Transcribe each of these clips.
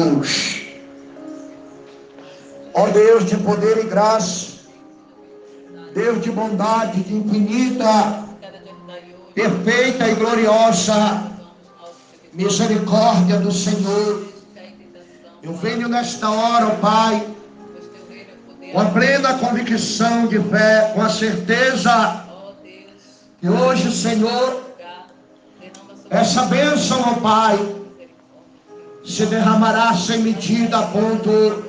Deus. Ó Deus de poder e graça, Deus de bondade, de infinita, perfeita e gloriosa misericórdia do Senhor. Eu venho nesta hora, ó Pai, com a plena convicção de fé, com a certeza que hoje, Senhor, essa bênção, ó Pai, se derramará sem medida a ponto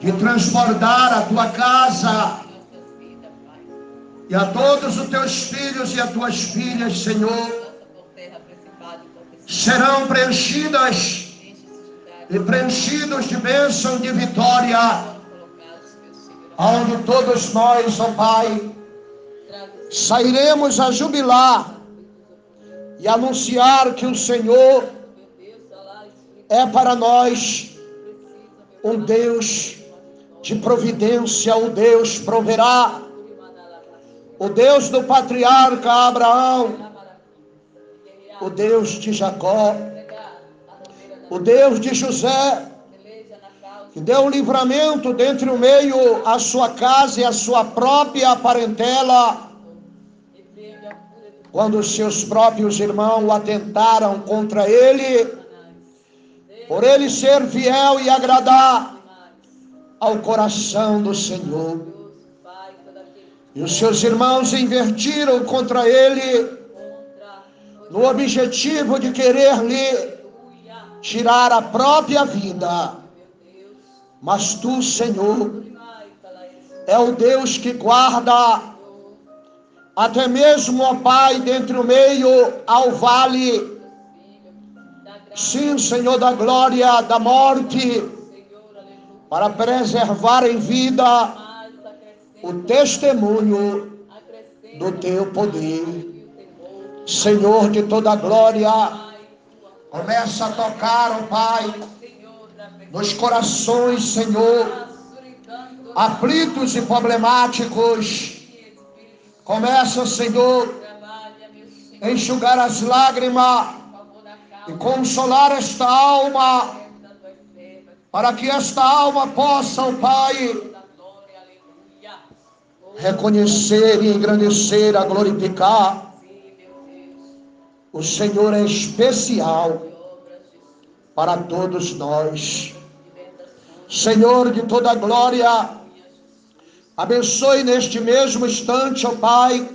de transbordar a tua casa. E a todos os teus filhos e as tuas filhas, Senhor, serão preenchidas e preenchidos de bênção de vitória, onde todos nós, ó Pai, sairemos a jubilar e anunciar que o Senhor é para nós um Deus de providência, o Deus proverá, o Deus do patriarca Abraão, o Deus de Jacó, o Deus de José, que deu um livramento dentre o meio a sua casa e a sua própria parentela, quando seus próprios irmãos atentaram contra ele, por ele ser fiel e agradar ao coração do Senhor. E os seus irmãos invertiram contra ele no objetivo de querer lhe tirar a própria vida. Mas tu, Senhor, é o Deus que guarda até mesmo, ó Pai, dentre o meio ao vale. Sim, Senhor da glória, da morte para preservar em vida o testemunho do teu poder. Senhor de toda glória, começa a tocar, oh Pai, nos corações, Senhor, aflitos e problemáticos. Começa, Senhor, a enxugar as lágrimas e consolar esta alma para que esta alma possa, o Pai, reconhecer e engrandecer, a glorificar. O Senhor é especial para todos nós. Senhor de toda glória, abençoe neste mesmo instante, ó Pai,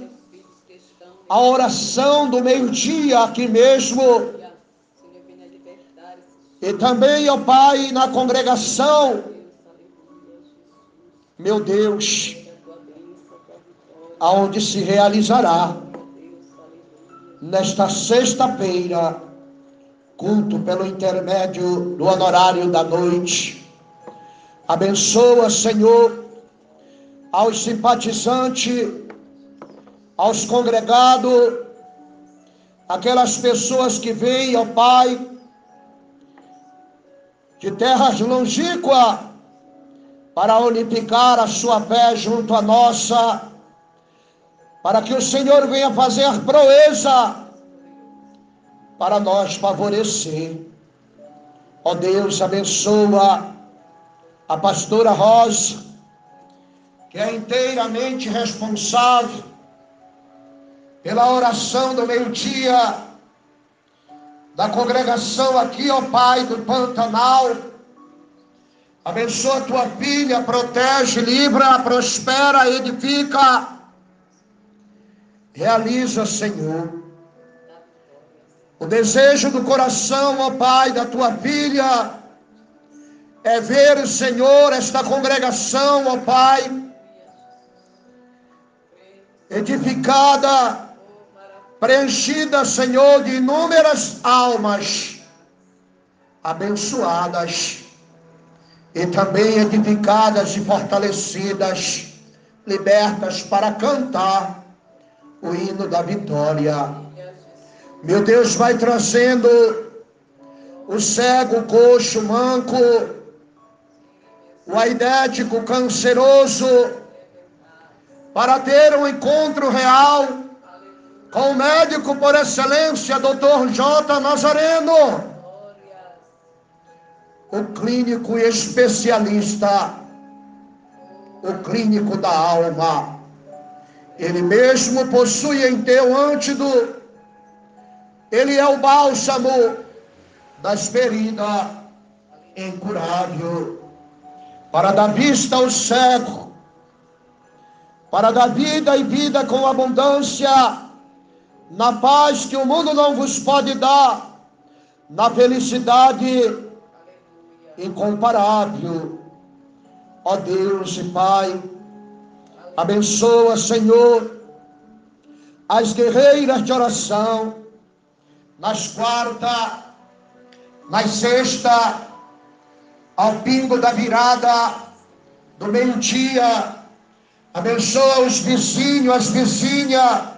a oração do meio-dia aqui mesmo e também, ó Pai, na congregação, meu Deus, aonde se realizará nesta sexta-feira, culto pelo intermédio do honorário da noite. Abençoa, Senhor, aos simpatizantes, aos congregados, aquelas pessoas que vêm, ó Pai, de terras longínquas para unificar a sua fé junto à nossa, para que o Senhor venha fazer proeza para nós favorecer. Ó oh Deus, abençoa a pastora Rosa, que é inteiramente responsável pela oração do meio-dia da congregação aqui, ó Pai do Pantanal. Abençoa tua filha, protege, livra, prospera, edifica. Realiza, Senhor, o desejo do coração, ó Pai, da tua filha, é ver, Senhor, esta congregação, ó Pai, edificada preenchida, Senhor, de inúmeras almas abençoadas e também edificadas e fortalecidas, libertas para cantar o hino da vitória. Meu Deus, vai trazendo o cego, o coxo, o manco, o aidético, canceroso, para ter um encontro real com o médico por excelência, doutor J. Nazareno. o clínico especialista, o clínico da alma. Ele mesmo possui em teu antídoto, ele é o bálsamo das feridas incurável, para dar vista ao cego, para dar vida e vida com abundância, na paz que o mundo não vos pode dar, na felicidade incomparável. Ó Deus e Pai, abençoa, Senhor, as guerreiras de oração, nas quarta, nas sexta, ao pingo da virada do meio-dia. Abençoa os vizinhos, as vizinhas,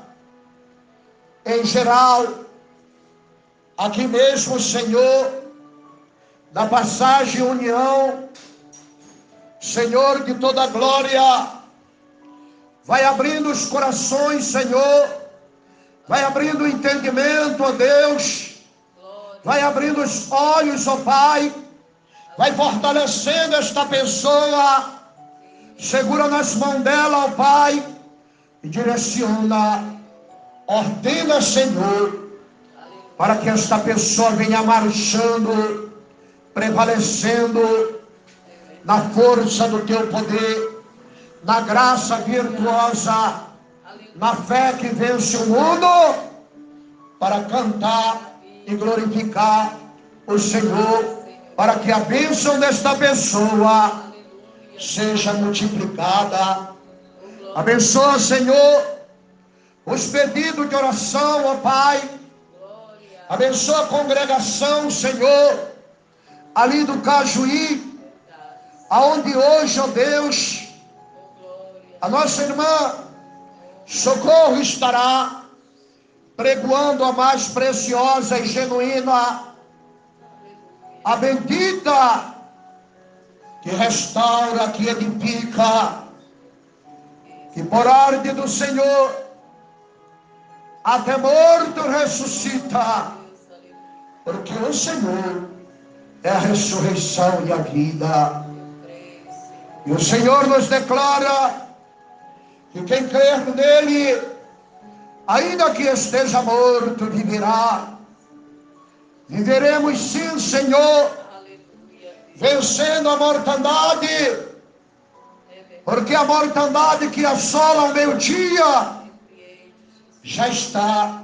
em geral. Aqui mesmo, Senhor, na passagem União, Senhor de toda glória, vai abrindo os corações, Senhor, vai abrindo o entendimento, ó Deus, vai abrindo os olhos, ó Pai vai fortalecendo esta pessoa, segura nas mãos dela, ó Pai, e direciona, ordena, Senhor, para que esta pessoa venha marchando, prevalecendo na força do teu poder, na graça virtuosa, na fé que vence o mundo, para cantar e glorificar o Senhor para que a bênção desta pessoa seja multiplicada. Abençoa, Senhor, os pedidos de oração, ó Pai. Abençoa a congregação, Senhor, ali do Cajuí, aonde hoje, ó Deus, a nossa irmã Socorro estará pregoando a mais preciosa e genuína a bendita que restaura, que edifica, que por ordem do Senhor, até morto ressuscita, porque o Senhor é a ressurreição e a vida. E o Senhor nos declara que quem crer nele, ainda que esteja morto, viverá. Viveremos sim, Senhor, vencendo a mortandade, porque a mortandade que assola o meu dia já está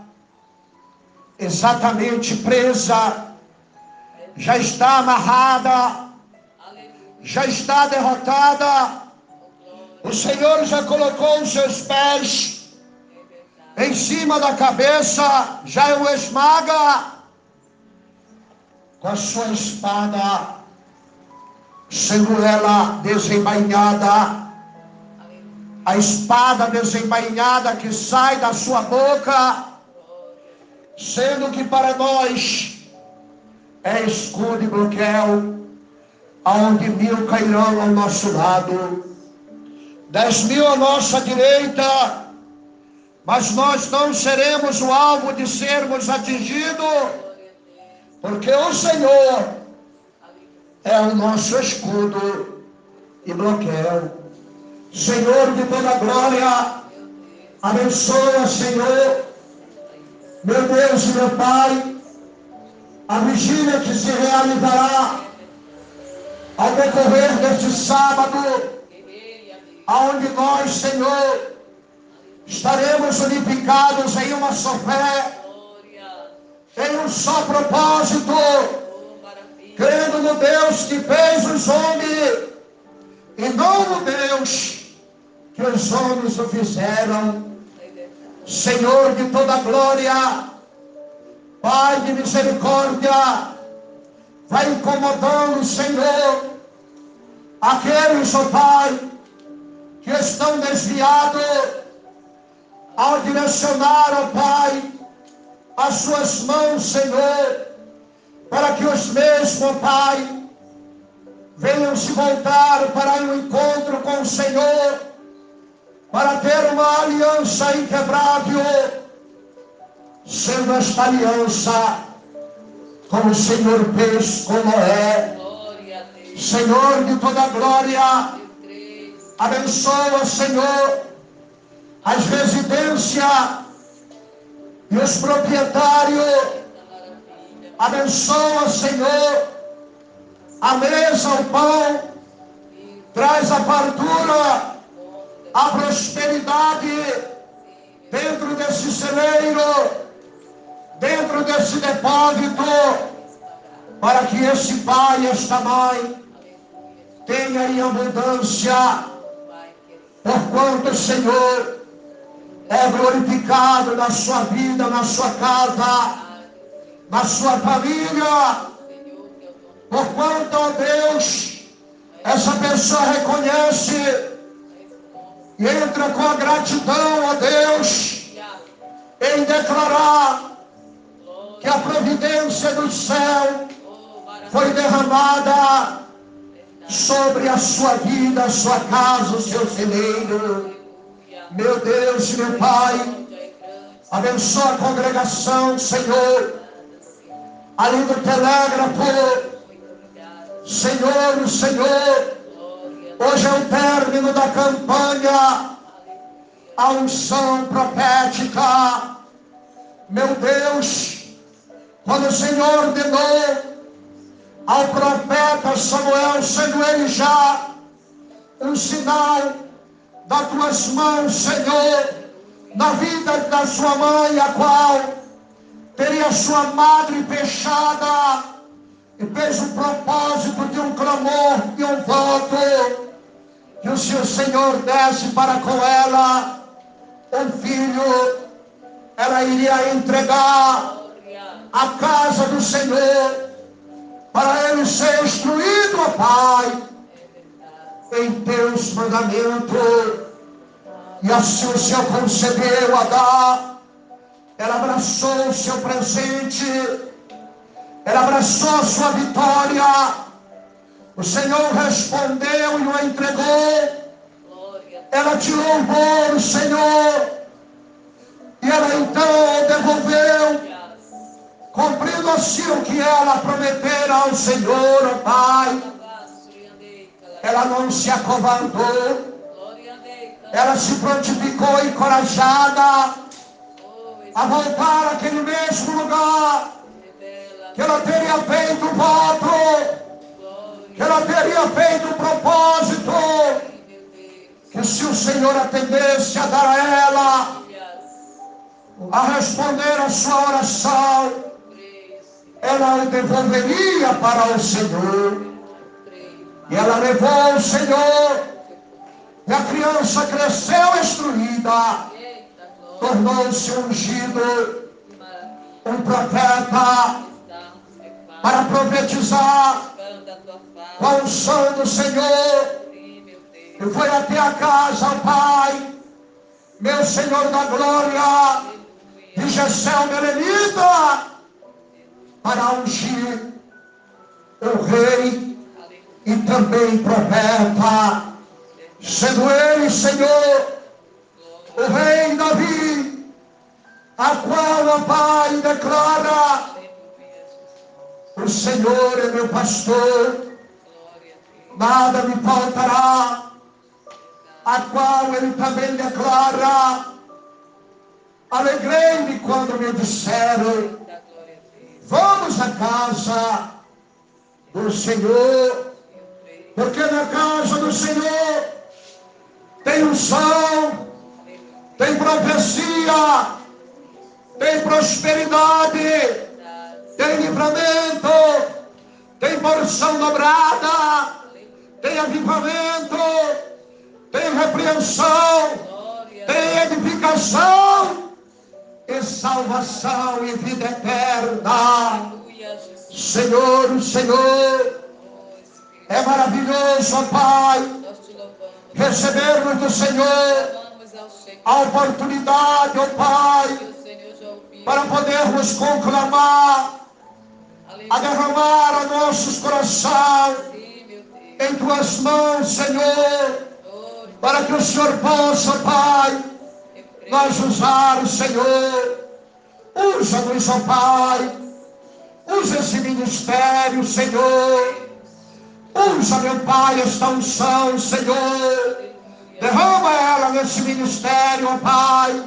exatamente presa, já está amarrada, já está derrotada. O Senhor já colocou os seus pés em cima da cabeça, já o esmaga com a sua espada, sendo ela desembainhada, a espada desembainhada que sai da sua boca, sendo que para nós é escudo e bloqueio, aonde mil cairão ao nosso lado, dez mil à nossa direita, mas nós não seremos o alvo de sermos atingidos porque o Senhor é o nosso escudo e bloqueio. Senhor de toda glória, abençoa, Senhor, meu Deus e meu Pai, a vigília que se realizará ao decorrer deste sábado, aonde nós, Senhor, estaremos unificados em uma só fé, tem um só propósito, crendo no Deus que fez os homens, e não no Deus que os homens o fizeram. Senhor de toda glória, Pai de misericórdia, vai incomodando, Senhor, aqueles, ó Pai, que estão desviados ao direcionar, ó Pai, as suas mãos, Senhor, para que os meus, ó Pai, venham se voltar para um encontro com o Senhor, para ter uma aliança inquebrável, sendo esta aliança como o Senhor fez com Noé, Senhor de toda glória, abençoa, Senhor, as residências e os proprietários. Abençoa, Senhor, a mesa, o pão, traz a fartura, a prosperidade dentro desse celeiro, dentro desse depósito, para que esse pai e esta mãe tenha em abundância, porquanto, Senhor, é glorificado na sua vida, na sua casa, na sua família. Porquanto, ó Deus, essa pessoa reconhece entra com a gratidão, ó Deus, em declarar que a providência do céu foi derramada sobre a sua vida, a sua casa, o seu celeiro. Meu Deus, meu Pai, abençoa a congregação, Senhor, ali do telégrafo. Senhor, Senhor, hoje é o término da campanha, a unção profética. Meu Deus, quando o Senhor ordenou ao profeta Samuel, sendo ele já um sinal das tuas mãos, Senhor, na vida da sua mãe, a qual teria sua madre fechada e fez o propósito de um clamor, de um voto, que o seu Senhor desse para com ela um filho, ela iria entregar a casa do Senhor para ele ser instruído, ó Pai, em teus mandamentos. E assim o Senhor concedeu a dar. Ela abraçou o seu presente. Ela abraçou a sua vitória. O Senhor respondeu e o entregou. Ela te louvou, Senhor. E ela então devolveu cumprindo assim o que ela prometera ao Senhor, ó Pai. Ela não se acovardou, ela se prontificou encorajada a voltar àquele mesmo lugar que ela teria feito o voto, que ela teria feito o propósito, que se o Senhor atendesse a dar a ela, a responder a sua oração, ela devolveria para o Senhor. E ela levou o Senhor. E a criança cresceu instruída. Tornou-se ungido. Um profeta. Para profetizar. Com a unção do Senhor. E foi até a casa, Pai. Meu Senhor da glória. De Gessel Merenita para ungir o rei e também profeta, sendo ele, Senhor, o rei Davi, a qual o Pai declara: O Senhor é meu pastor, nada me faltará, a qual ele também declara: Alegrei-me quando me disseram Vamos à casa do Senhor, porque na casa do Senhor tem unção, tem profecia, tem prosperidade, tem livramento, tem porção dobrada, tem avivamento, tem repreensão, tem edificação e salvação e vida eterna. Senhor, Senhor, é maravilhoso, ó Pai, recebermos do Senhor a oportunidade, ó Pai, para podermos conclamar, a derramar a nossos corações em tuas mãos, Senhor, para que o Senhor possa, Pai, nós usar Senhor. Usa-nos, ó Pai. Usa esse ministério, Senhor. Usa, meu Pai, esta unção, Senhor. Derrama ela nesse ministério, ó Pai.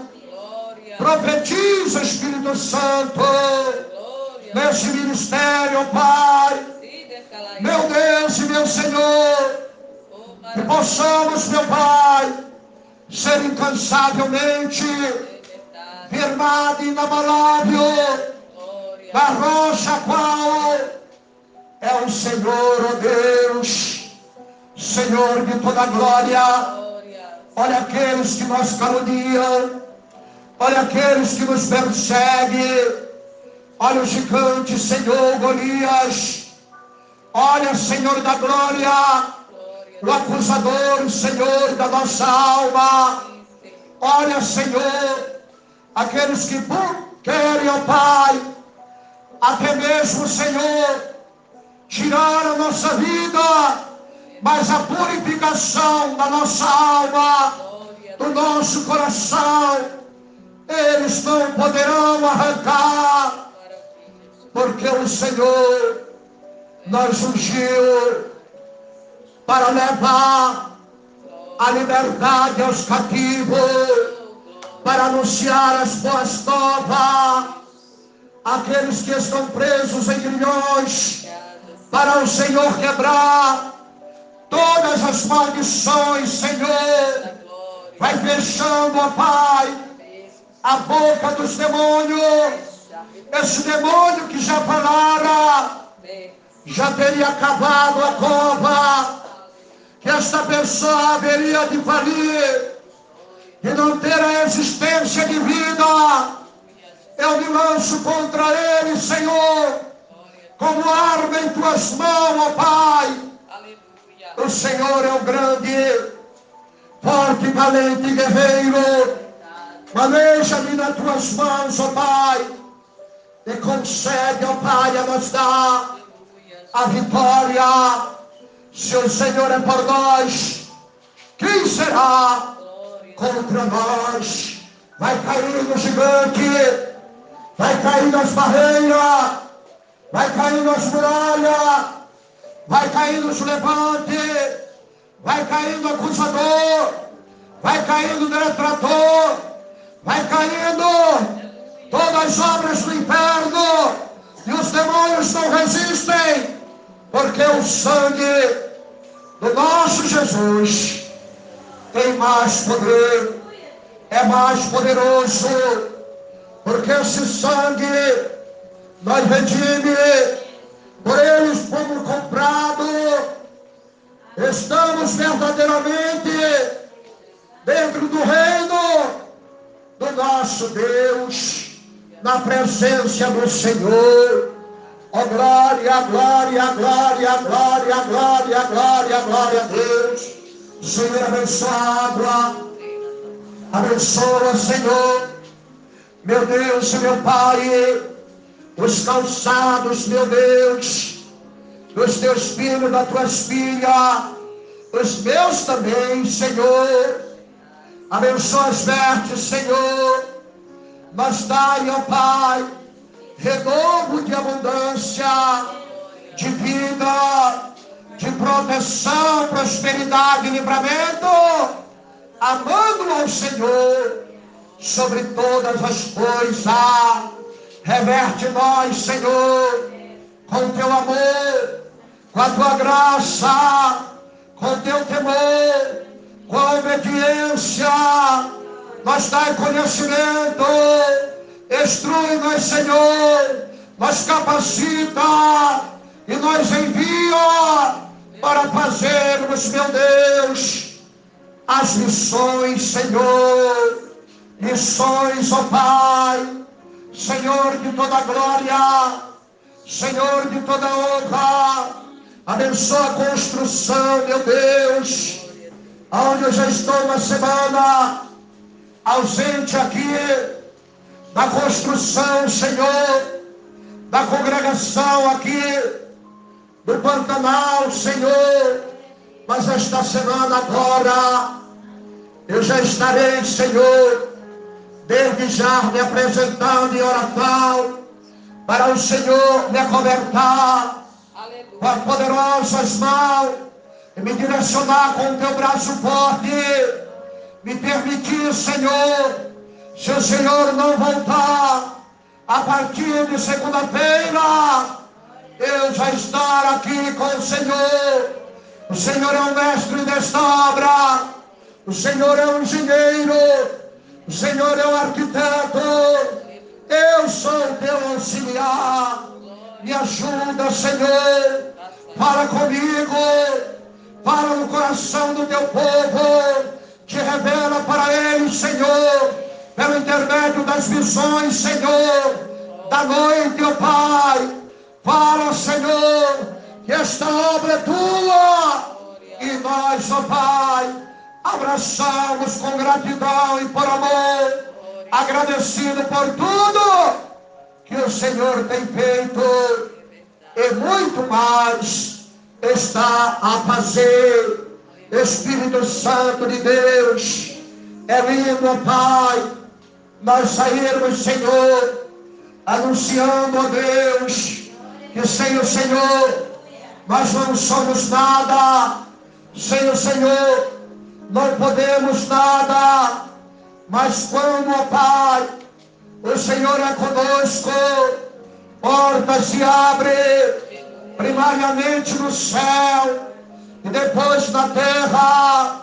Profetiza, Espírito Santo, nesse ministério, ó Pai. Meu Deus e meu Senhor, que possamos, meu Pai, ser incansavelmente firmado e inabalável na rocha qual é o Senhor, ó oh Deus, Senhor de toda glória. Olha aqueles que nos caluniam, olha aqueles que nos perseguem, olha o gigante, Senhor Golias, olha, Senhor da glória, o acusador, Senhor da nossa alma, olha, Senhor, aqueles que querem, ó Pai, até mesmo, Senhor, tirar a nossa vida, mas a purificação da nossa alma, do nosso coração, eles não poderão arrancar, porque o Senhor nos ungiu para levar a liberdade aos cativos, para anunciar as boas novas àqueles que estão presos em grilhões para o Senhor quebrar todas as maldições, Senhor. Vai fechando, ó Pai, a boca dos demônios. Esse demônio que já falara, já teria acabado a cova, que esta pessoa haveria de falir e não ter a existência de vida. Eu me lanço contra ele, Senhor como arma em tuas mãos, ó Pai. O Senhor é o grande, forte, valente guerreiro. Maneja-me nas tuas mãos, ó Pai. E concede, ó Pai, a nos dar a vitória. Se o Senhor é por nós, quem será contra nós? Vai cair no gigante, vai cair nas barreiras vai caindo as muralhas, vai caindo os levantes, vai caindo acusador, vai caindo detrator, vai caindo todas as obras do inferno, e os demônios não resistem, porque o sangue do nosso Jesus tem mais poder, é mais poderoso, porque esse sangue nós redime, por eles fomos comprados, estamos verdadeiramente dentro do reino do nosso Deus, na presença do Senhor. Ó oh, glória, glória, glória, glória, glória, glória, glória a Deus. Senhor abençoado, abençoa, Senhor, meu Deus e meu Pai os calçados, meu Deus, dos teus filhos, das tuas filhas, os meus também, Senhor. Abençoa as vertes, Senhor. Mas dai, ó Pai, renovo de abundância, de vida, de proteção, prosperidade e livramento, amando ao Senhor sobre todas as coisas Reverte nós, Senhor, com teu amor, com a tua graça, com teu temor, com a obediência. Nós dai conhecimento, instrui-nos, Senhor, nos capacita e nos envia para fazermos, meu Deus, as missões, Senhor, missões, ó Pai Senhor de toda glória, Senhor de toda honra, abençoa a construção, meu Deus, onde eu já estou uma semana ausente aqui da construção, Senhor, da congregação aqui do Pantanal, Senhor, mas esta semana agora eu já estarei, Senhor, desde já me apresentando em oração para o Senhor me acobertar com as poderosas mãos e me direcionar com o teu braço forte. Me permitir, Senhor, se o Senhor não voltar a partir de segunda-feira, eu já estar aqui com o Senhor. O Senhor é o mestre desta obra. O Senhor é o engenheiro. O Senhor é o arquiteto. Eu sou teu auxiliar. Me ajuda, Senhor. Fala comigo. Fala no coração do teu povo. Te revela para eles, Senhor. Pelo intermédio das visões, Senhor. Da noite, ó Pai. Fala, Senhor. Que esta obra é tua. E nós, ó Pai, abraçamos com gratidão e por amor agradecido por tudo que o Senhor tem feito e muito mais está a fazer. Espírito Santo de Deus, é lindo, Pai, nós sairmos, Senhor, anunciando a Deus que sem o Senhor nós não somos nada, sem o Senhor não podemos nada. Mas quando, ó Pai, o Senhor é conosco, portas se abrem, primariamente no céu e depois na terra,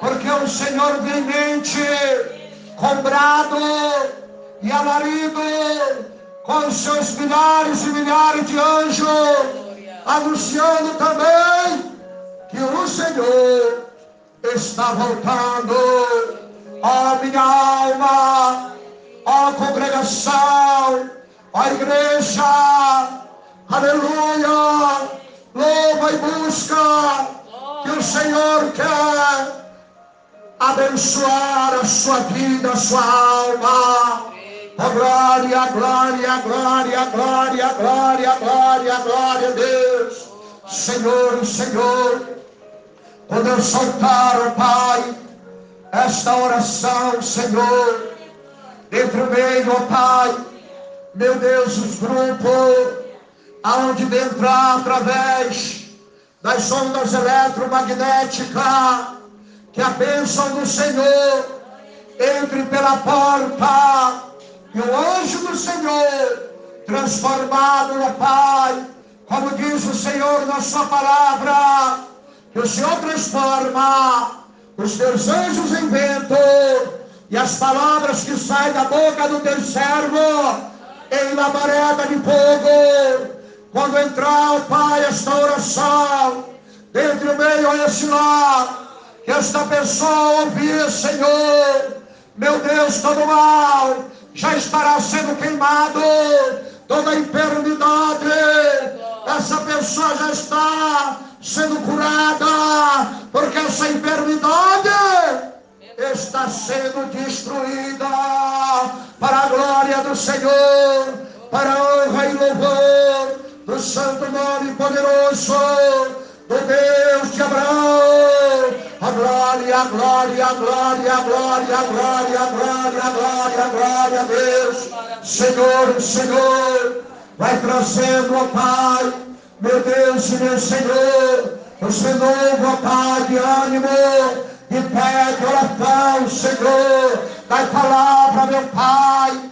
porque o Senhor vem mente comprado e alarido com seus milhares e milhares de anjos, anunciando também que o Senhor está voltando. Ó minha alma, ó congregação, ó igreja, aleluia, louva e busca, que o Senhor quer abençoar a sua vida, a sua alma. Oh, glória, glória, glória, glória, glória, glória, glória a Deus. Senhor, Senhor, quando eu soltar, oh Pai, esta oração, Senhor, entre o meio, ó Pai, meu Deus, os grupos, aonde entrar através das ondas eletromagnéticas, que a bênção do Senhor entre pela porta, e o anjo do Senhor, transformado, ó Pai, como diz o Senhor na sua palavra, que o Senhor transforma os teus anjos em vento, e as palavras que saem da boca do teu servo em labareda de fogo. Quando entrar, Pai, esta oração, dentre o meio a esse lar, que esta pessoa ouvir, Senhor, meu Deus, todo mal já estará sendo queimado, toda enfermidade, essa pessoa já está sendo curada, porque essa enfermidade está sendo destruída para a glória do Senhor, para a honra e louvor do santo nome poderoso do Deus de Abraão. A glória, a glória, a glória, a glória, a glória, a glória, a glória, a glória a Deus. Senhor, Senhor, vai trazendo, ó Pai, meu Deus e meu Senhor, os renovo, Pai, de ânimo, de pé, de oração, Senhor, da palavra, meu Pai,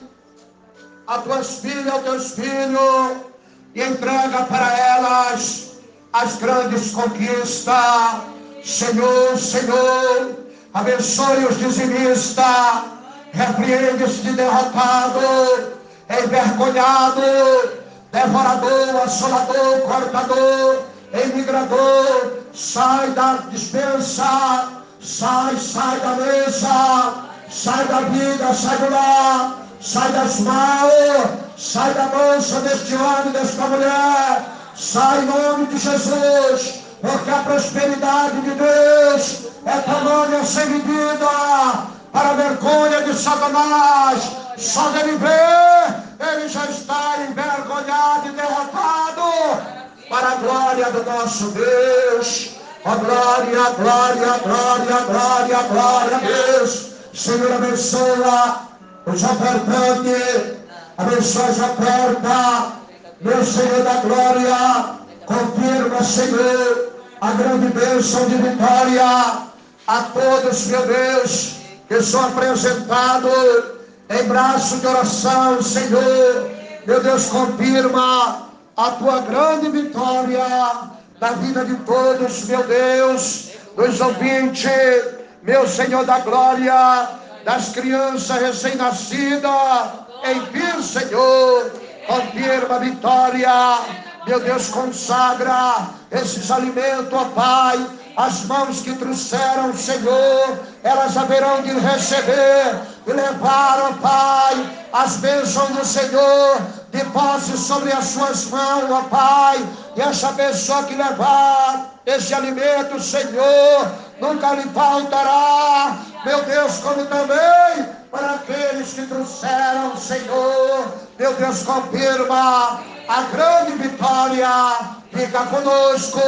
a tuas filhas, aos teus filhos, e entrega para elas as grandes conquistas. Senhor, Senhor, abençoe os dizimistas, repreende este derrotado, envergonhado, devorador, assolador, cortador, emigrador, sai da dispensa, sai, sai da mesa, sai da vida, sai do lar, sai das mãos, sai da moça deste homem, desta mulher, sai em nome de Jesus, porque a prosperidade de Deus é tamanha sem medida, para a vergonha de Satanás, só dele ver ele já está envergonhado e derrotado para a glória do nosso Deus. A glória, glória, glória, glória, glória a Deus. Senhor, abençoa os ofertantes, abençoa as ofertas, meu Senhor da glória, Confirma, Senhor, a grande bênção de vitória a todos, meu Deus, que são apresentados em braço de oração, Senhor. Meu Deus, confirma a tua grande vitória na vida de todos, meu Deus, dos ouvintes, meu Senhor da glória, das crianças recém-nascidas. Enfim, Senhor, confirma a vitória. Meu Deus, consagra esses alimentos, ó Pai as mãos que trouxeram, Senhor, elas haverão de receber e levar, ó Pai, as bênçãos do Senhor de posse sobre as suas mãos, ó Pai, e essa pessoa que levar esse alimento, Senhor, nunca lhe faltará, meu Deus, como também para aqueles que trouxeram, Senhor, meu Deus, confirma a grande vitória, fica conosco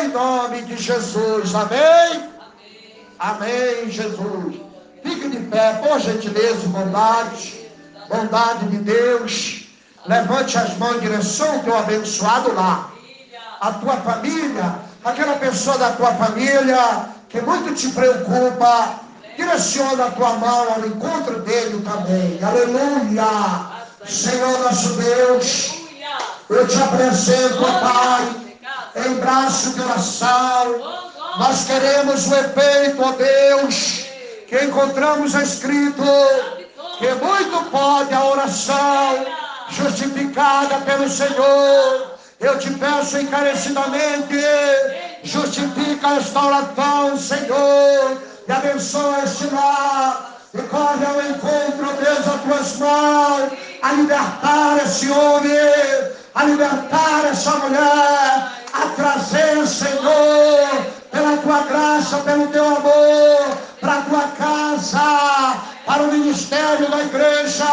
em nome de Jesus. Amém? Amém, Jesus. Fique de pé, por gentileza bondade. Bondade de Deus. Levante as mãos em direção ao teu abençoado lá. A tua família, aquela pessoa da tua família que muito te preocupa. Direciona a tua mão ao encontro dele também. Aleluia. Senhor nosso Deus, eu te apresento, Pai em braço de oração. Nós queremos o efeito, ó Deus, que encontramos escrito, que muito pode a oração justificada pelo Senhor. Eu te peço encarecidamente, justifica esta oração, Senhor, e abençoa este lar. E corre ao encontro, Deus, as tuas mãos, a libertar esse homem, a libertar essa mulher, a trazer, Senhor, pela tua graça, pelo teu amor, para a tua casa, para o ministério da igreja.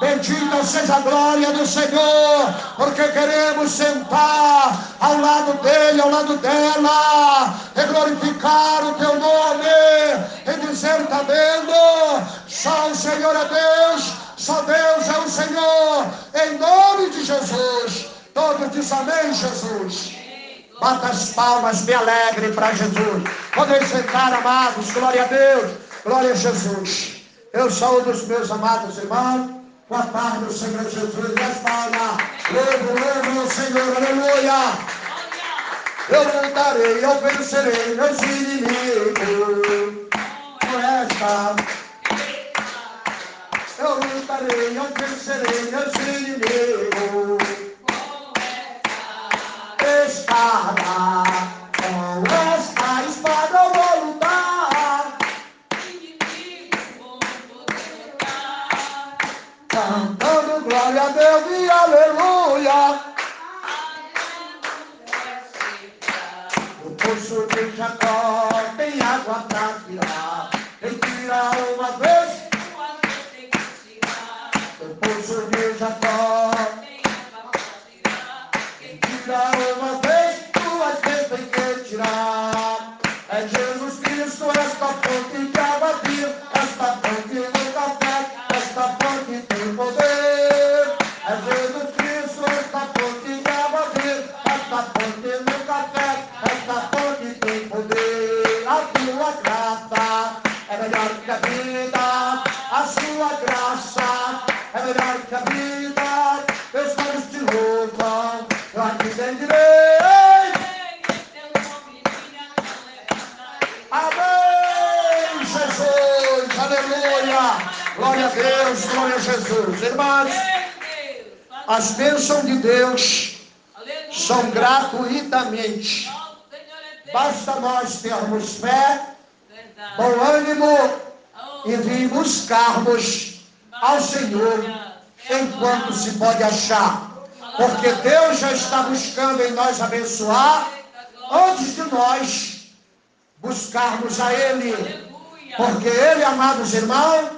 Bendita seja a glória do Senhor, porque queremos sentar ao lado dele, ao lado dela, e glorificar o teu nome, e dizer: está vendo? Só o Senhor é Deus, só Deus é o Senhor, em nome de Jesus. Todos dizem amém, Jesus. Bata as palmas, me alegre para Jesus. Podem sentar, amados, glória a Deus, glória a Jesus. Eu saúdo os meus amados irmãos, com a paz do Senhor Jesus. E louvo, louvo ao Senhor, aleluia. Eu lutarei, eu vencerei meus inimigos. Com esta, eu lutarei, eu vencerei meus inimigos espada, poço Amém, Jesus, aleluia. Glória a Deus, glória a Jesus. Irmãos, as bênçãos de Deus são gratuitamente. Basta nós termos fé, bom ânimo e vir buscarmos ao Senhor enquanto se pode achar. Porque Deus já está buscando em nós abençoar antes de nós buscarmos a Ele. Porque Ele, amados irmãos,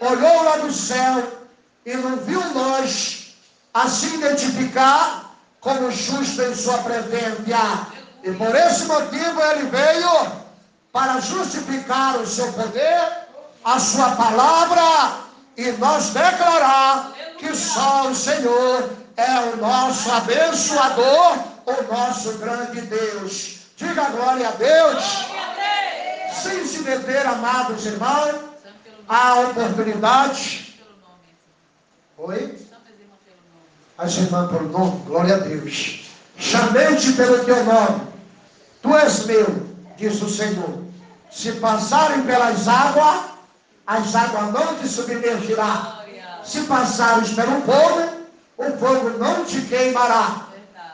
olhou lá do céu e não viu nós a se identificar como justo em sua presença. E por esse motivo ele veio para justificar o seu poder, a sua palavra e nós declarar que só o Senhor é o nosso abençoador, o nosso grande Deus. Diga glória a Deus. Sem se meter, amados irmãos, a oportunidade. Oi? As irmãs pelo nome, glória a Deus. Chamei-te pelo teu nome. Tu és meu, diz o Senhor. Se passarem pelas águas, as águas não te submergirão. Se passares pelo fogo, o fogo não te queimará.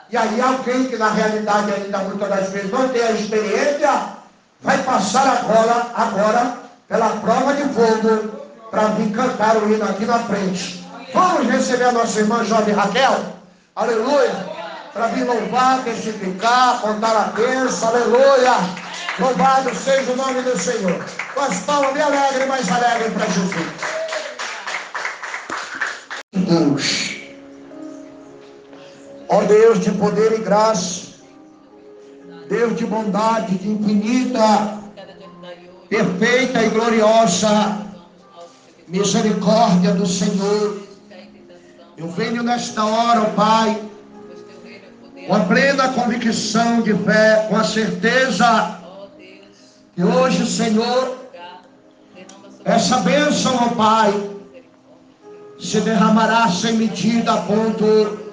E aí alguém que na realidade ainda muitas das vezes não tem a experiência, vai passar agora, agora pela prova de fogo para vir cantar o hino aqui na frente. Vamos receber a nossa irmã jovem Raquel. Aleluia. Para vir louvar, testificar, contar a bênção. Aleluia. Louvado seja o nome do Senhor. Com as palmas bem alegres, mais alegres para Jesus. Deus. Ó Deus de poder e graça, Deus de bondade, de infinita, perfeita e gloriosa misericórdia do Senhor. Eu venho nesta hora, ó Pai, com a plena convicção de fé, com a certeza que hoje, Senhor, essa bênção, ó Pai, se derramará sem medida a ponto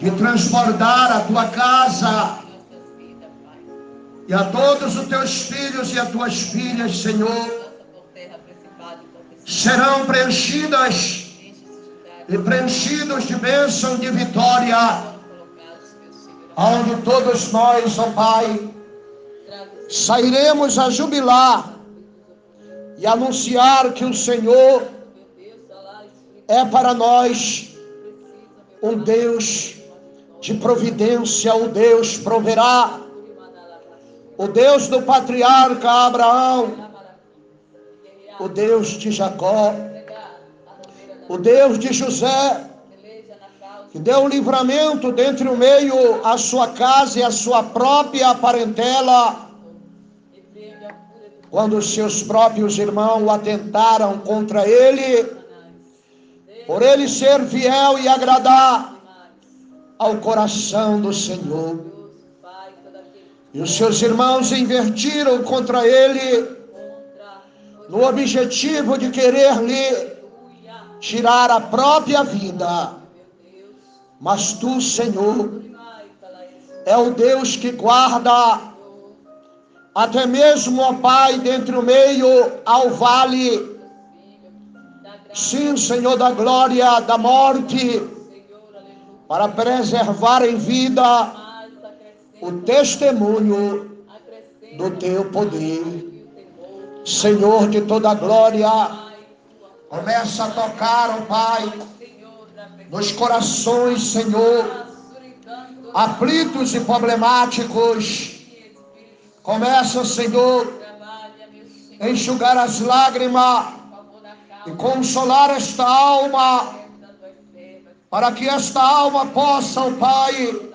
de transbordar a tua casa. E a todos os teus filhos e as tuas filhas, Senhor, serão preenchidas e preenchidos de bênção de vitória, onde todos nós, ó Pai, sairemos a jubilar e anunciar que o Senhor é para nós um Deus de providência, o Deus proverá, o Deus do patriarca Abraão, o Deus de Jacó, o Deus de José, que deu livramento dentre o meio a sua casa e a sua própria parentela, quando os seus próprios irmãos atentaram contra ele, por ele ser fiel e agradar ao coração do Senhor. E os seus irmãos invertiram contra ele no objetivo de querer lhe tirar a própria vida. Mas tu, Senhor, é o Deus que guarda até mesmo, ó Pai, dentre o meio ao vale Sim, Senhor da glória, da morte, para preservar em vida o testemunho do teu poder. Senhor de toda glória, começa a tocar, oh Pai, nos corações, Senhor, aflitos e problemáticos. Começa, Senhor, a enxugar as lágrimas e consolar esta alma, para que esta alma possa, ó Pai,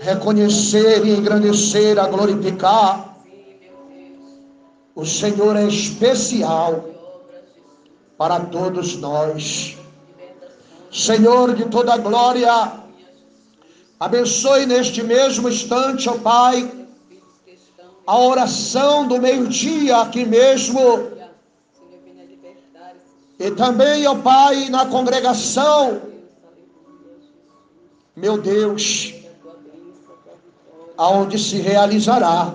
reconhecer e engrandecer, a glorificar. O Senhor é especial para todos nós. Senhor de toda glória, abençoe neste mesmo instante, ó Pai, a oração do meio-dia aqui mesmo e também, ó Pai, na congregação, meu Deus, aonde se realizará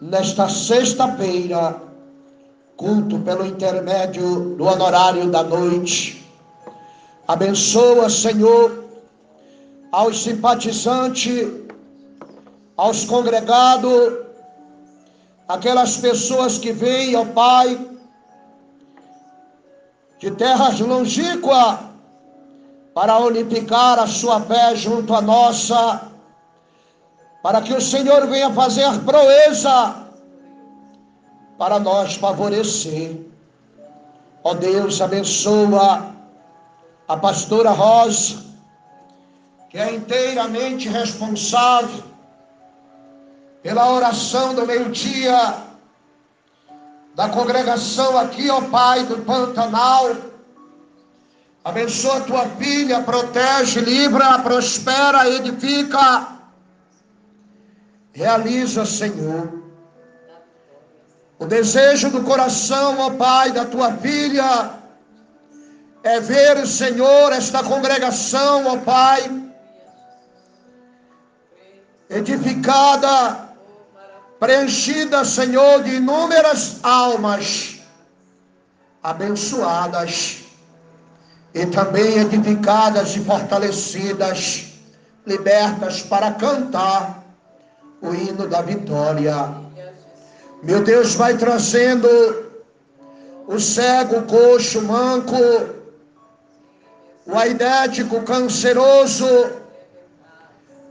nesta sexta-feira, culto pelo intermédio do honorário da noite. Abençoa, Senhor, aos simpatizantes, aos congregados, aquelas pessoas que vêm, ó Pai, de terras longínquas para unificar a sua fé junto à nossa, para que o Senhor venha fazer proeza para nós favorecer. Ó Deus, abençoa a pastora Rosa, que é inteiramente responsável pela oração do meio-dia da congregação aqui, ó Pai do Pantanal, Abençoa a tua filha, protege, livra, prospera, edifica. Realiza, Senhor. O desejo do coração, ó Pai, da tua filha, é ver, Senhor, esta congregação, ó Pai, edificada, preenchida, Senhor, de inúmeras almas abençoadas e também edificadas e fortalecidas, libertas para cantar o hino da vitória. Meu Deus, vai trazendo o cego, o coxo, o manco, o aidético, canceroso,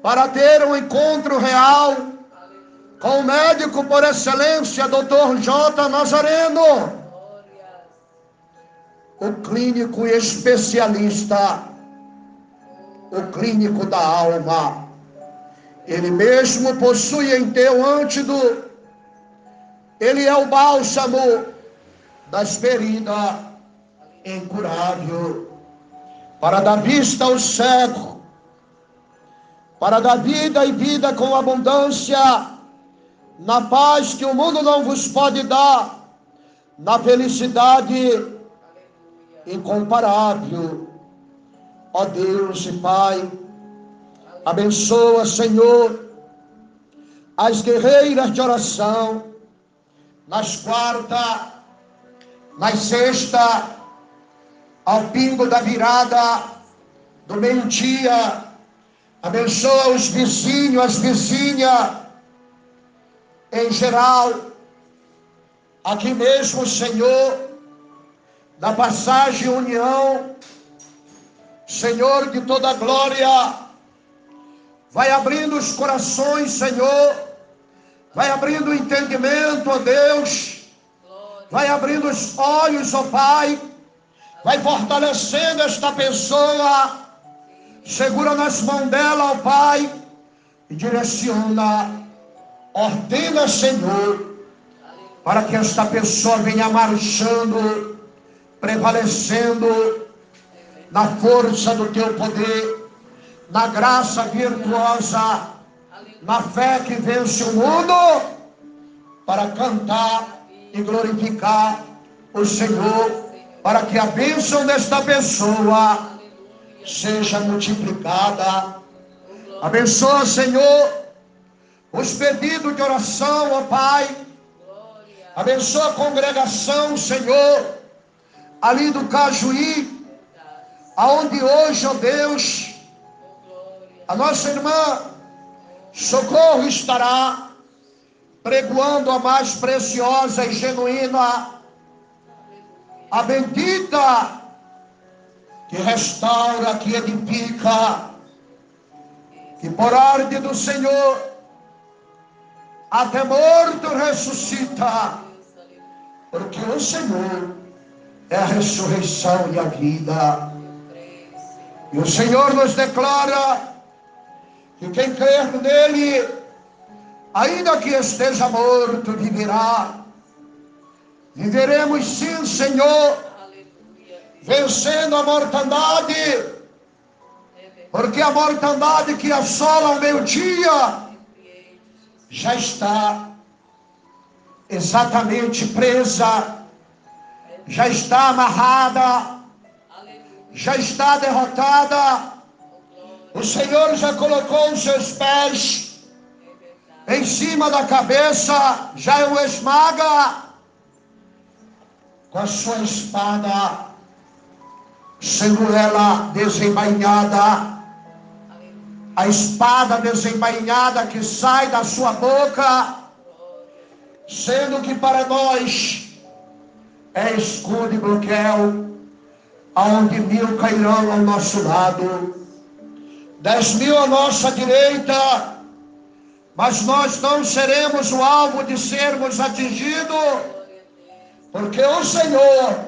para ter um encontro real com o médico por excelência, doutor J. Nazareno. O clínico especialista, o clínico da alma. Ele mesmo possui em teu antídoto, ele é o bálsamo das feridas incurável, para dar vista ao cego, para dar vida e vida com abundância, na paz que o mundo não vos pode dar, na felicidade incomparável. Ó Deus e Pai, abençoa, Senhor, as guerreiras de oração, nas quarta, nas sexta, ao pingo da virada, do meio-dia, abençoa os vizinhos, as vizinhas, em geral, aqui mesmo, Senhor, da passagem união, Senhor de toda glória, vai abrindo os corações, Senhor, vai abrindo o entendimento, ó Deus, vai abrindo os olhos, ó Pai, vai fortalecendo esta pessoa, segura nas mãos dela, ó Pai, e direciona, ordena, Senhor, para que esta pessoa venha marchando prevalecendo na força do teu poder, na graça virtuosa, na fé que vence o mundo, para cantar e glorificar o Senhor, para que a bênção desta pessoa seja multiplicada. Abençoa, Senhor, os pedidos de oração, ó Pai. Abençoa a congregação, Senhor ali do Cajuí, aonde hoje, ó Deus, a nossa irmã Socorro estará pregoando a mais preciosa e genuína, a bendita que restaura, que edifica, que por ordem do Senhor, até morto ressuscita, porque o Senhor é a ressurreição e a vida. E o Senhor nos declara que quem crer nele, ainda que esteja morto, viverá. Viveremos sim, Senhor, vencendo a mortandade, porque a mortandade que assola o meio-dia já está exatamente presa já está amarrada, já está derrotada. O Senhor já colocou os seus pés em cima da cabeça, já o esmaga com a sua espada, sendo ela desembainhada. A espada desembainhada que sai da sua boca, sendo que para nós é escudo e bloqueio, aonde mil cairão ao nosso lado, dez mil à nossa direita, mas nós não seremos o alvo de sermos atingidos, porque o Senhor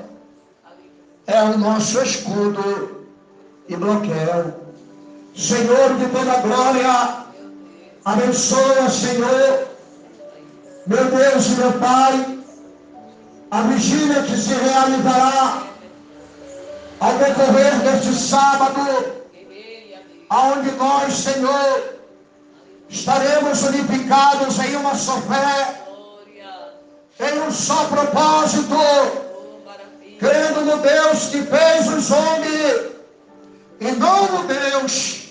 é o nosso escudo e bloqueio. Senhor de toda glória, abençoa, Senhor, meu Deus e meu Pai, a vigília que se realizará ao decorrer deste sábado, aonde nós, Senhor, estaremos unificados em uma só fé, em um só propósito, crendo no Deus que fez os homens e não no Deus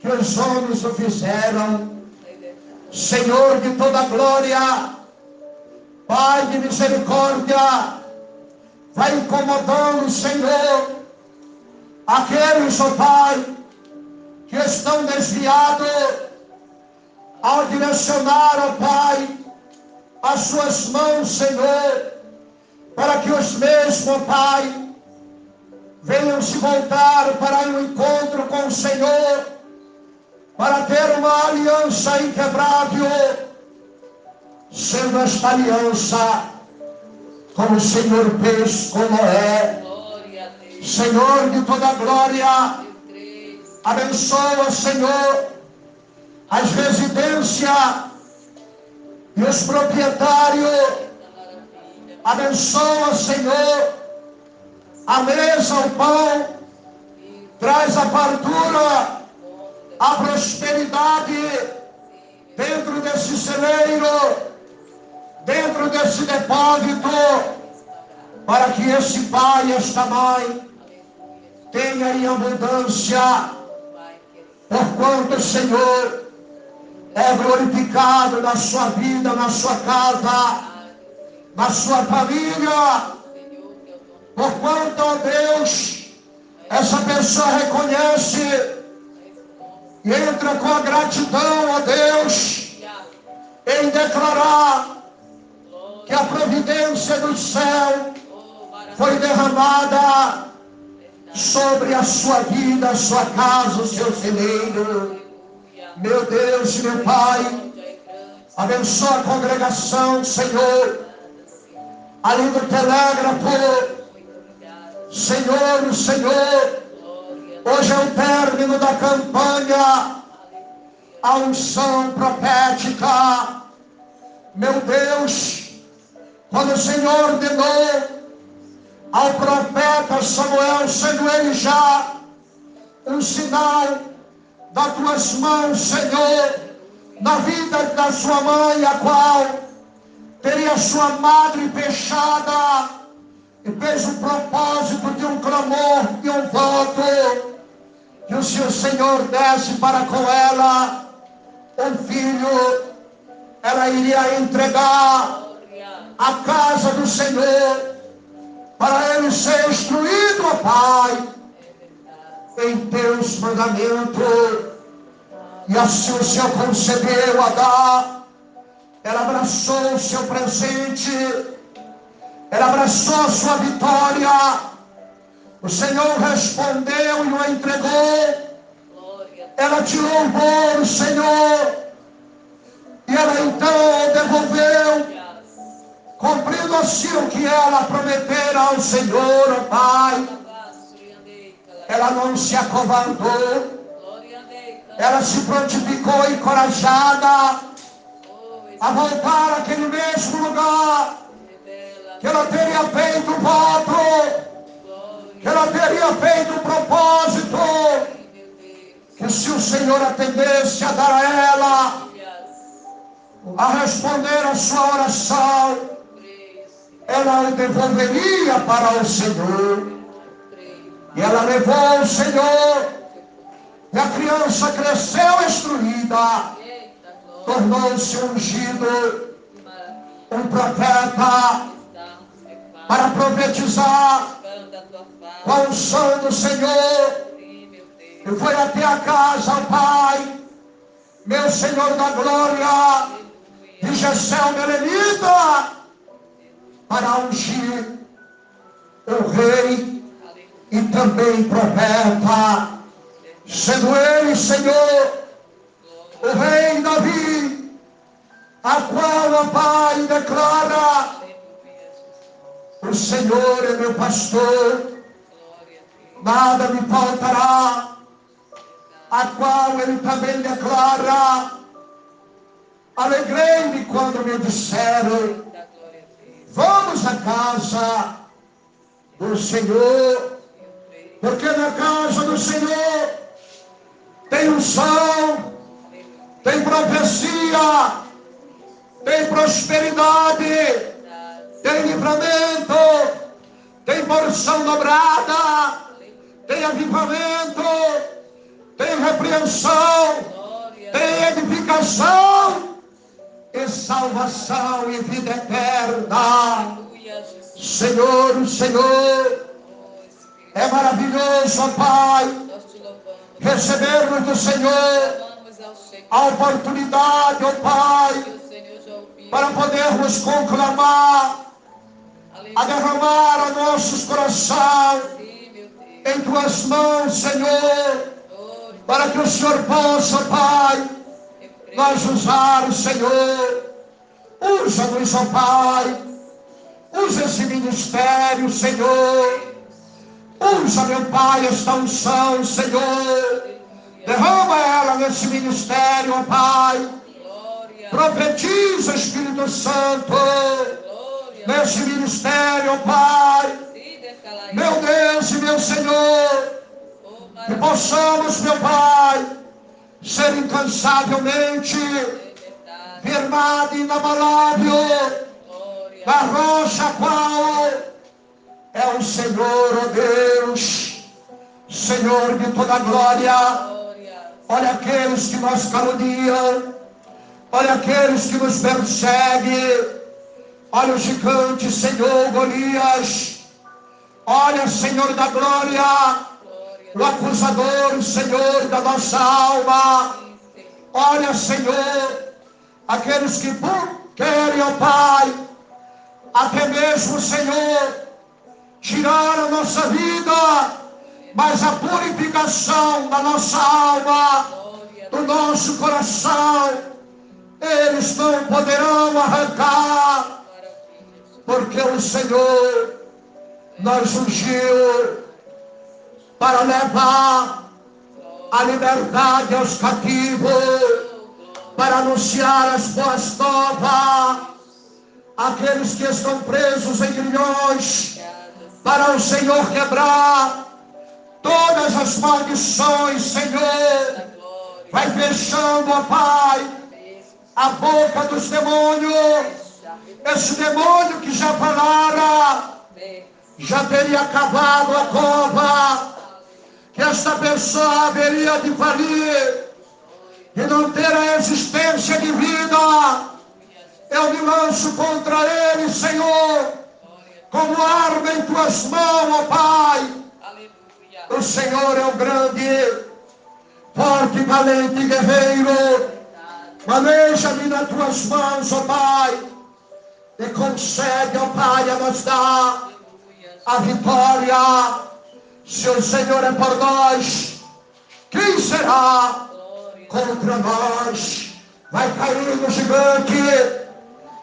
que os homens o fizeram. Senhor de toda glória, Pai de misericórdia, vai incomodando, Senhor, aqueles, ó oh Pai, que estão desviados ao direcionar, ó oh Pai, as suas mãos, Senhor, para que os mesmos, ó oh Pai, venham se voltar para um encontro com o Senhor, para ter uma aliança inquebrável, sendo esta aliança como o Senhor fez com Noé. Senhor de toda glória, abençoa, Senhor, as residências e os proprietários. Abençoa, Senhor, a mesa, o pão, traz a fartura, a prosperidade dentro desse celeiro, dentro desse depósito, para que esse pai e esta mãe tenha em abundância, porquanto o Senhor é glorificado na sua vida, na sua casa, na sua família. Porquanto, ó Deus, essa pessoa reconhece entra com a gratidão, ó Deus, em declarar que a providência do céu foi derramada sobre a sua vida, a sua casa, o seu celeiro. Meu Deus, meu Pai, abençoa a congregação, Senhor, ali do telégrafo, Senhor, Senhor, hoje é o término da campanha, a unção profética. Meu Deus, quando o Senhor ordenou ao profeta Samuel, sendo ele já um sinal das tuas mãos, Senhor, na vida da sua mãe, a qual teria sua madre fechada e fez o propósito de um clamor, de um voto, que o seu Senhor desse para com ela um filho, ela iria entregar a casa do Senhor para ele ser instruído, ó Pai, em teus mandamentos. E assim o Senhor concedeu a dar, ela abraçou o seu presente ela abraçou a sua vitória. O Senhor respondeu e o entregou. Ela te louvou o Senhor. E ela então devolveu, cumprindo assim o que ela prometera ao Senhor, ó Pai. Ela não se acovardou. Ela se prontificou encorajada a voltar àquele mesmo lugar que ela teria feito um voto, ela teria feito um propósito, que se o Senhor atendesse a dar a ela, a responder a sua oração, ela o devolveria para o Senhor. E ela levou o Senhor, e a criança cresceu instruída, tornou-se ungido, um profeta, para profetizar com a unção do Senhor. E foi até a casa, Pai, meu Senhor da glória, de Gessel Melenita, para ungir o rei e também profeta, sendo ele, Senhor, o rei Davi, a qual, o Pai, declara o Senhor é meu pastor, nada me faltará. A qual ele também declara: Alegrei-me quando me disseram: Vamos à casa do Senhor. Porque na casa do Senhor tem unção, tem profecia, tem prosperidade, tem livramento, tem porção dobrada, tem avivamento, tem repreensão, tem edificação e salvação e vida eterna. Senhor, Senhor é maravilhoso, Pai, recebermos do Senhor a oportunidade, ó Pai, para podermos conclamar, a derramar a nossos corações em tuas mãos, Senhor, para que o Senhor possa, Pai, nós usar Senhor. Usa-nos, ó Pai. Usa esse ministério, Senhor. Usa, meu Pai, esta unção, Senhor. Derrama ela nesse ministério, ó Pai. Profetiza, Espírito Santo, nesse ministério, ó Pai. Meu Deus e meu Senhor, que possamos, meu Pai, ser incansavelmente firmado e inabalável na rocha qual é o Senhor, ó oh Deus, Senhor de toda glória. Olha aqueles que nos caluniam, olha aqueles que nos perseguem, olha o gigante, Senhor Golias, olha, Senhor da glória, o acusador, Senhor da nossa alma, olha, Senhor, aqueles que querem, ó Pai, até mesmo, Senhor, tirar a nossa vida, mas a purificação da nossa alma, do nosso coração, eles não poderão arrancar, porque o Senhor nos ungiu para levar a liberdade aos cativos, para anunciar as boas novas aqueles que estão presos em grilhões, para o Senhor quebrar todas as maldições, Senhor. Vai fechando, ó Pai, a boca dos demônios. Esse demônio que já falara, já teria cavado a cova, que esta pessoa haveria de falir, e não ter a existência de vida. Eu me lanço contra ele, Senhor como arma em tuas mãos, ó Pai. O Senhor é o grande, forte, valente guerreiro. Maneja-me nas tuas mãos, ó Pai. E concede, ó Pai, a nos dar a vitória. Se o Senhor é por nós, quem será contra nós? Vai cair no gigante,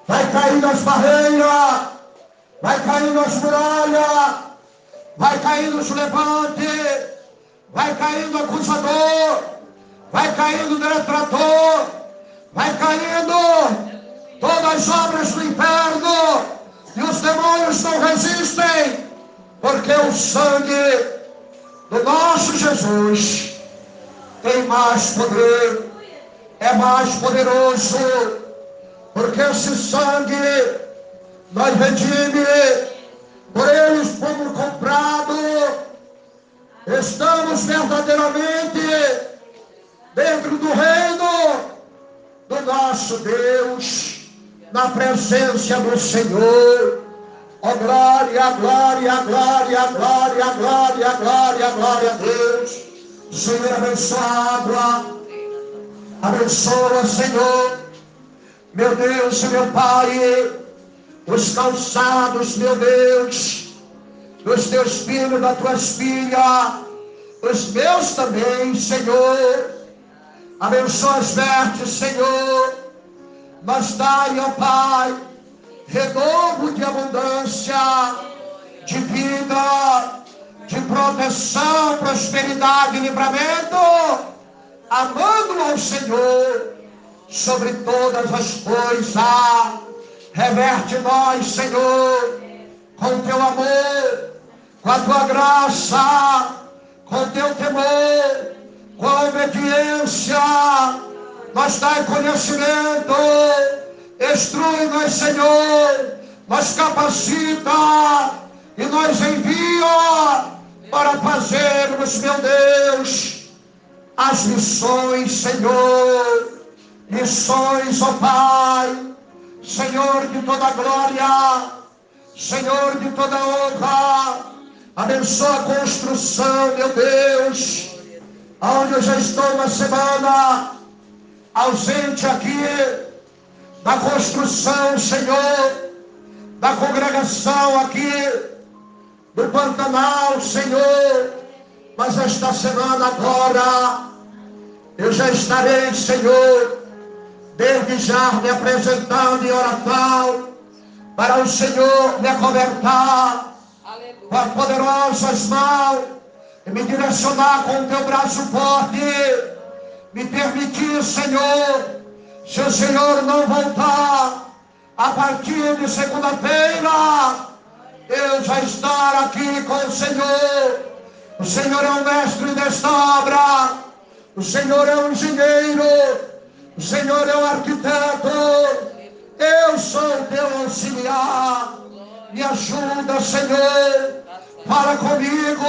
vai cair nas barreiras vai caindo as muralhas, vai caindo os levantes, vai caindo o acusador, vai caindo o detrator, vai caindo todas as obras do inferno, e os demônios não resistem, porque o sangue do nosso Jesus tem mais poder, é mais poderoso, porque esse sangue nós redime, por eles fomos comprados, estamos verdadeiramente dentro do reino do nosso Deus, na presença do Senhor. Ó oh, glória, glória, glória, glória, glória, glória, glória a Deus. Senhor, abençoa. Abençoa, Senhor. Meu Deus e meu Pai os calçados, meu Deus, dos teus filhos, das tuas filhas, os meus também, Senhor. Abençoa as vertes, Senhor. Mas dai, ó Pai, renovo de abundância, de vida, de proteção, prosperidade e livramento, amando ao Senhor sobre todas as coisas. Reverte nós, Senhor, com teu amor, com a tua graça, com teu temor, com a obediência, nos dá conhecimento, instrui-nos, Senhor, nos capacita e nos envia para fazermos, meu Deus, as missões, Senhor, missões, ó Pai, Senhor de toda glória, Senhor de toda honra, abençoa a construção, meu Deus, onde eu já estou uma semana ausente aqui da construção, Senhor, da congregação aqui do Pantanal, Senhor, mas esta semana agora eu já estarei, Senhor, desde já me apresentando em oração para o Senhor me acobertar com as poderosas mãos e me direcionar com o teu braço forte, me permitir, Senhor, se o Senhor não voltar a partir de segunda-feira, eu já estar aqui com o Senhor. O Senhor é o mestre desta obra, o Senhor é o engenheiro, o Senhor é o arquiteto, eu sou teu auxiliar. Me ajuda, Senhor. Fala comigo.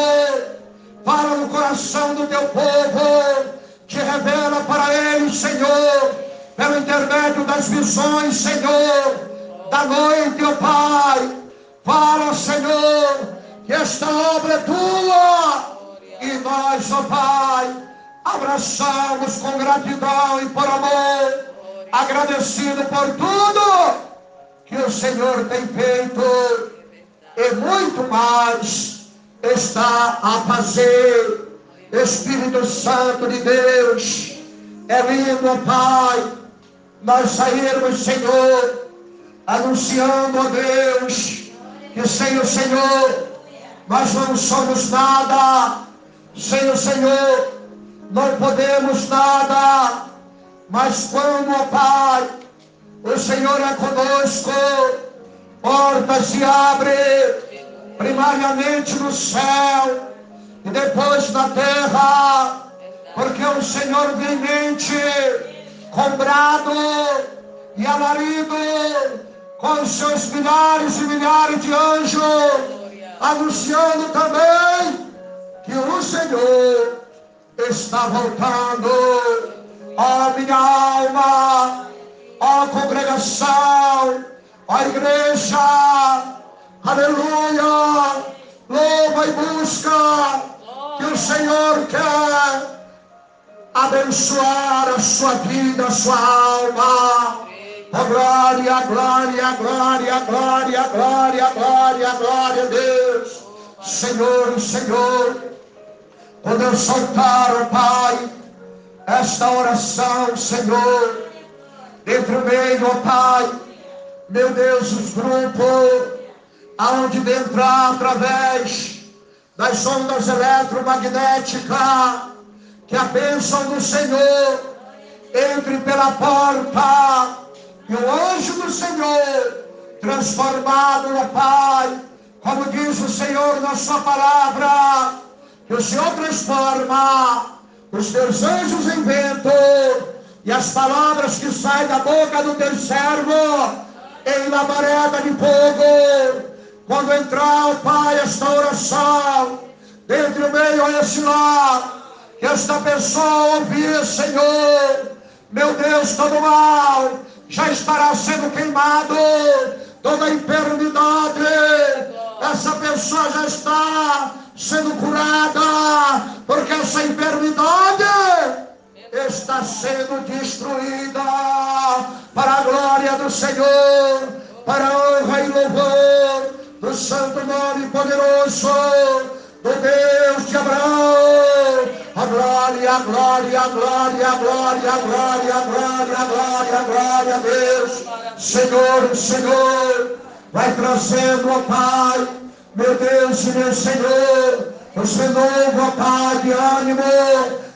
Fala no coração do teu povo. Te revela para eles, Senhor. Pelo intermédio das visões, Senhor. Da noite, ó Pai. Fala, Senhor. Que esta obra é tua. E nós, ó Pai, abraçamos com gratidão e por amor agradecido por tudo que o Senhor tem feito e muito mais está a fazer. Espírito Santo de Deus, é lindo, Pai, nós sairmos, Senhor, anunciando a Deus que sem o Senhor nós não somos nada, sem o Senhor não podemos nada. Mas ó Pai, o Senhor é conosco, portas se abrem, primariamente no céu e depois na terra, porque o Senhor vem mente com brado e alarido, com seus milhares e milhares de anjos, anunciando também que o Senhor está voltando. Ó minha alma, ó congregação, ó igreja, aleluia, louva e busca, que o Senhor quer abençoar a sua vida, a sua alma. Oh, glória, glória, glória, glória, glória, glória, glória a Deus. Senhor, Senhor, quando eu soltar, oh Pai, esta oração, Senhor, entre o meio, ó Pai, meu Deus, os grupos, aonde entrar através das ondas eletromagnéticas, que a bênção do Senhor entre pela porta, e o anjo do Senhor, transformado, ó Pai, como diz o Senhor na sua palavra, que o Senhor transforma os teus anjos em vento, e as palavras que saem da boca do teu servo em labareda de fogo. Quando entrar, Pai, esta oração, dentro do meio a esse lar, que esta pessoa ouvir, Senhor, meu Deus, todo mal já estará sendo queimado, toda enfermidade, essa pessoa já está sendo curada, porque essa enfermidade está sendo destruída para a glória do Senhor, para a honra e louvor do santo nome poderoso do Deus de Abraão. A glória, a glória, a glória, a glória, a glória, a glória, a glória, a glória a Deus. Senhor, Senhor, vai trazendo, ó Pai, meu Deus e meu Senhor, os renovo, ó Pai, de ânimo,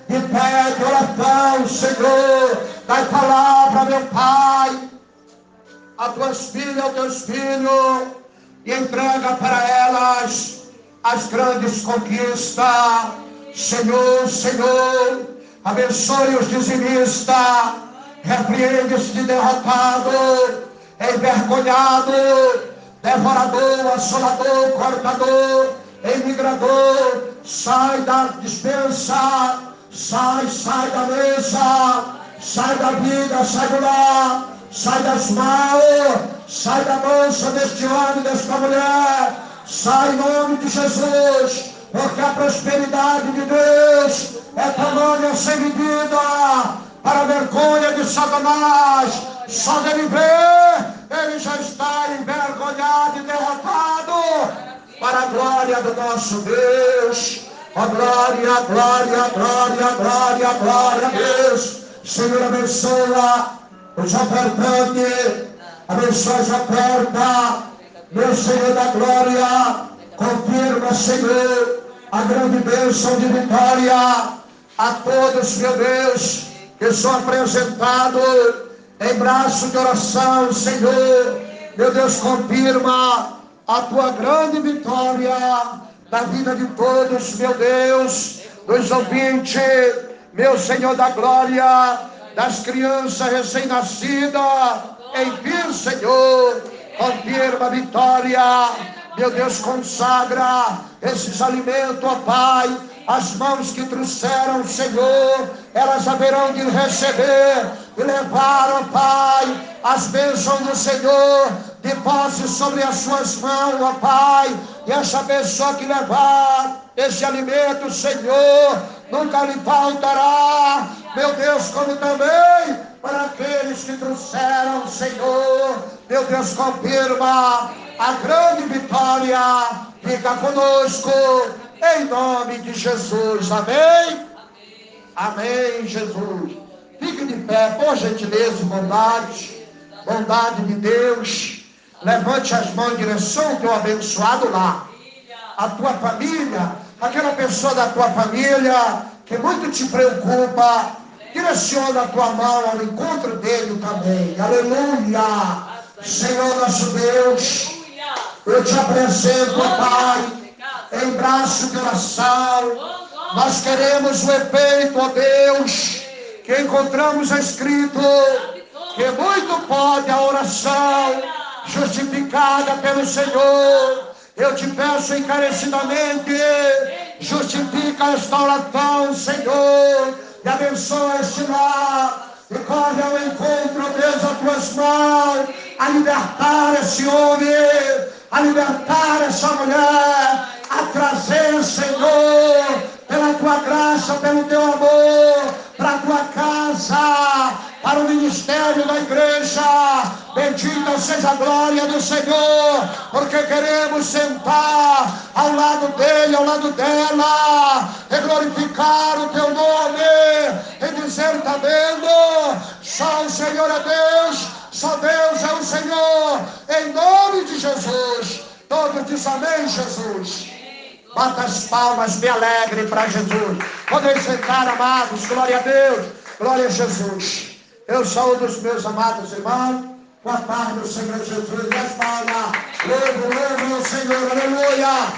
de pé, de oração, Senhor, da palavra, meu Pai, a tuas filhas, aos teus filhos, e entrega para elas as grandes conquistas, Senhor, Senhor, abençoe os dizimistas, repreende este derrotado, envergonhado, devorador, assolador, cortador, emigrador, sai da dispensa, sai, sai da mesa, sai da vida, sai do lar, sai das mãos, sai da moça deste homem, desta mulher, sai em nome de Jesus, porque a prosperidade de Deus é tamanha sem medida, para a vergonha de Satanás, só dele ver, ele já está envergonhado e derrotado, para a glória do nosso Deus. A glória, glória, glória, glória, glória a Deus. Senhor, abençoa os ofertantes, abençoa as ofertas, meu Senhor da glória, confirma, Senhor, a grande bênção de vitória a todos, meu Deus, que são apresentados em braço de oração, Senhor, meu Deus, confirma a tua grande vitória na vida de todos, meu Deus, dos ouvintes, meu Senhor da glória, das crianças recém-nascidas, enfim, Senhor, confirma a vitória, meu Deus, consagra esses alimentos, ó Pai, as mãos que trouxeram, Senhor, elas haverão de receber e levar, ó Pai, as bênçãos do Senhor. De posse sobre as suas mãos, ó Pai, e essa pessoa que levar esse alimento, Senhor, nunca lhe faltará, meu Deus, como também para aqueles que trouxeram, Senhor, meu Deus, confirma a grande vitória, fica conosco, em nome de Jesus, amém? Amém, Jesus. Fique de pé, por gentileza bondade, bondade de Deus. Levante as mãos em direção ao teu abençoado lá. A tua família, aquela pessoa da tua família que muito te preocupa, direciona a tua mão ao encontro dele também. Aleluia. Senhor nosso Deus, eu te apresento, Pai em braço de oração. Nós queremos o efeito, ó Deus, que encontramos escrito, que muito pode a oração justificada pelo Senhor. Eu te peço encarecidamente, justifica esta oração, Senhor, e abençoa este lar. E corre ao encontro, Deus, as tuas mãos, a libertar esse homem, a libertar essa mulher, a trazer, Senhor, pela tua graça, pelo teu amor, para a tua casa, para o ministério da igreja. Bendita seja a glória do Senhor, porque queremos sentar ao lado dele, ao lado dela, e glorificar o teu nome, e dizer: está vendo? Só o Senhor é Deus, só Deus é o Senhor, em nome de Jesus. Todos dizem amém, Jesus. Bata as palmas bem alegre para Jesus. Podem sentar, amados. Glória a Deus. Glória a Jesus. Eu saúdo os meus amados irmãos. Com a paz do Senhor Jesus. E palmas. Louvo, louvo ao Senhor. Aleluia.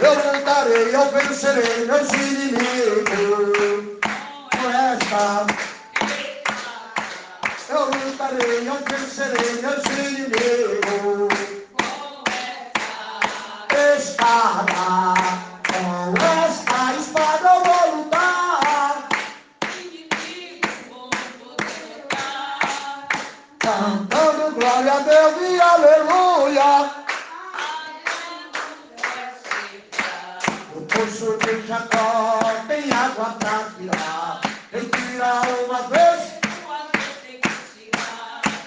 Eu lutarei, eu vencerei meus inimigos. Com esta. Eu lutarei, eu vencerei meus inimigos espada, glória a Deus e aleluia. O poço de Jacó tem água pra tirar. Quem tira uma vez,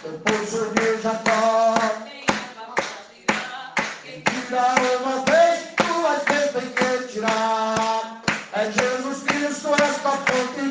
o poço de Jacó uma vez, duas vezes tem que tirar. É Jesus Cristo, esta fonte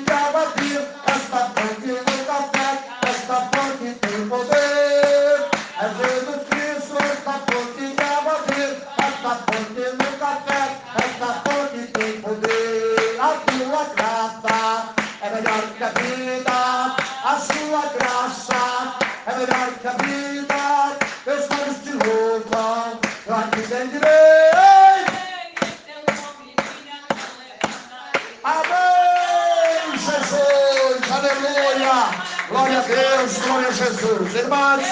Deus, glória a Jesus. Irmãos,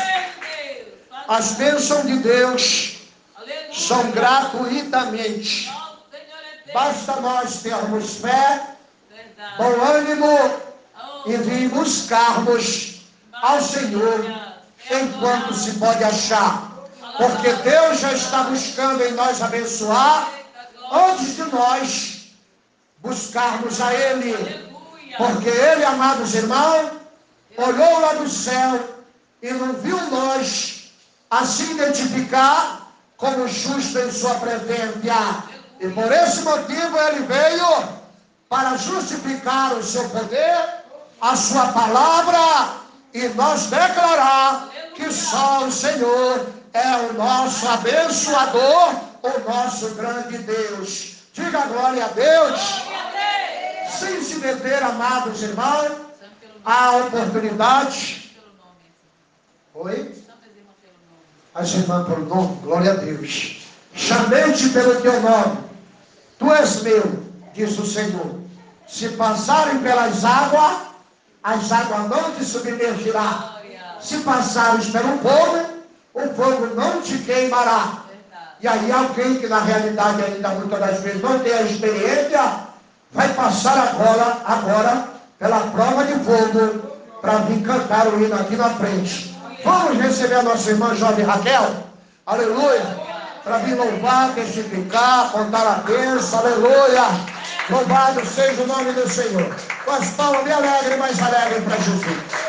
as bênçãos de Deus são gratuitamente. Basta nós termos fé, bom ânimo e vir buscarmos ao Senhor enquanto se pode achar. Porque Deus já está buscando em nós abençoar antes de nós buscarmos a Ele. Porque Ele, amados irmãos, olhou lá do céu e não viu nós a se identificar como justo em sua presença. E por esse motivo ele veio para justificar o seu poder, a sua palavra e nós declarar que só o Senhor é o nosso abençoador, o nosso grande Deus. Diga glória a Deus. Sem se meter, amados irmãos, a oportunidade. Oi? As irmãs pelo nome, glória a Deus. Chamei-te pelo teu nome. Tu és meu, diz o Senhor. Se passarem pelas águas, as águas não te submergirão. Se passares pelo fogo, o fogo não te queimará. E aí alguém que na realidade ainda muitas das vezes não tem a experiência, vai passar agora, agora pela prova de fogo para vir cantar o hino aqui na frente. Vamos receber a nossa irmã jovem Raquel. Aleluia. Para vir louvar, testificar, contar a bênção. Aleluia. Louvado seja o nome do Senhor. Com as palmas bem alegres, mais alegres para Jesus.